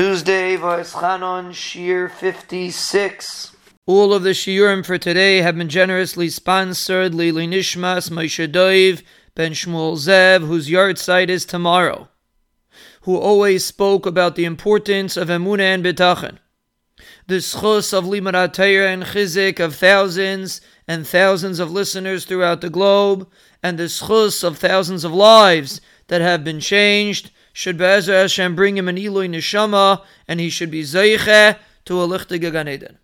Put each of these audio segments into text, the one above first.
Tuesday, Vaischanon, Shiur 56. All of the shiurim for today have been generously sponsored. Lili Nishmas, Moshe Doiv, Ben Shmuel Zev, whose yahrzeit is tomorrow, who always spoke about the importance of Emunah and Bitachon. The schos of Limarat and Chizik of thousands and thousands of listeners throughout the globe, and the schos of thousands of lives that have been changed should Be'ezer Hashem bring him an Eloi Neshama, and he should be Zeiche to a Lichtige Gan Eden.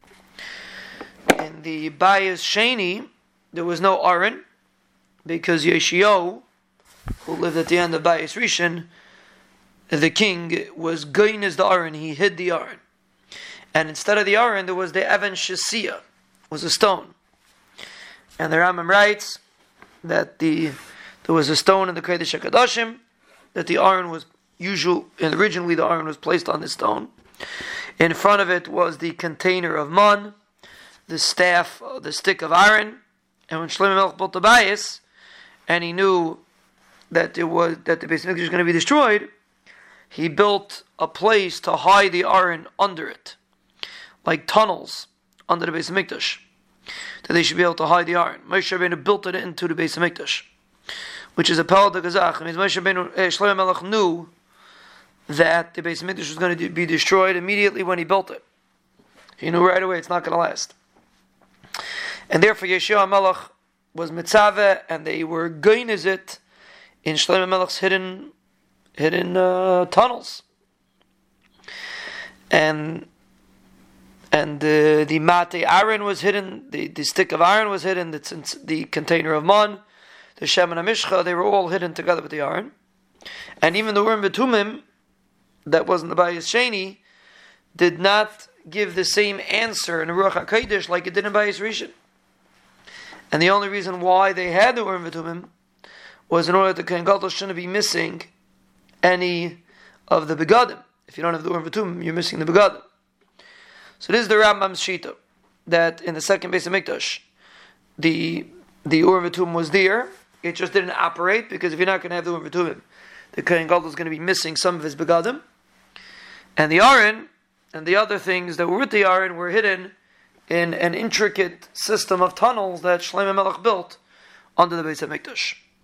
In the Bayis Sheni, there was no Aaron, because Yeshio, who lived at the end of Bayis Rishon, the king was going as the Aaron, he hid the Aaron. And instead of the Aaron, there was the Even Shesiya, was a stone. And the Rambam writes that the there was a stone in the Kodesh HaKadoshim, that the Aaron was usual, and originally the Aron was placed on the stone. In front of it was the container of mun, the staff, uh, the stick of Aaron. and when Shlomo Melech built the bias, and he knew that it was that the base of was going to be destroyed, he built a place to hide the Aron under it, like tunnels under the Bais HaMikdash, that they should be able to hide the Aron. Moshe Rabbeinu built it into the Bais HaMikdash, which is a Pel de Gazach. means Moshe Rabbeinu, eh, Shlomo Melech knew that the base of was going to be destroyed immediately when he built it. He knew right away it's not going to last. And therefore Yeshua Melech was mitzvah, and they were going as it in Shlomo Melech's hidden hidden uh, tunnels. And and uh, the mate Aaron was hidden, the, the stick of Aaron was hidden, the, the container of man, the shem and mishcha, they were all hidden together with the Aron. And even the Urim Betumim, that wasn't the Bayis Sheni, did not give the same answer in Ruach HaKodesh like it did in Bayis Rishon. And the only reason why they had the Urim Betumim was in order that the Kohen shouldn't be missing any of the Begadim. If you don't have the Urim Betumim, you're missing the Begadim. So this is the Rambam's Shita, that in the second Bais HaMikdash, the the Urim Betumim was there, it just didn't operate, because if you're not going to have the Urim Betumim, the Kohen is going to be missing some of his Begadim. And the Aron and the other things that were with the Aron were hidden in an intricate system of tunnels that Shlomo Melech built under the Bais HaMikdash.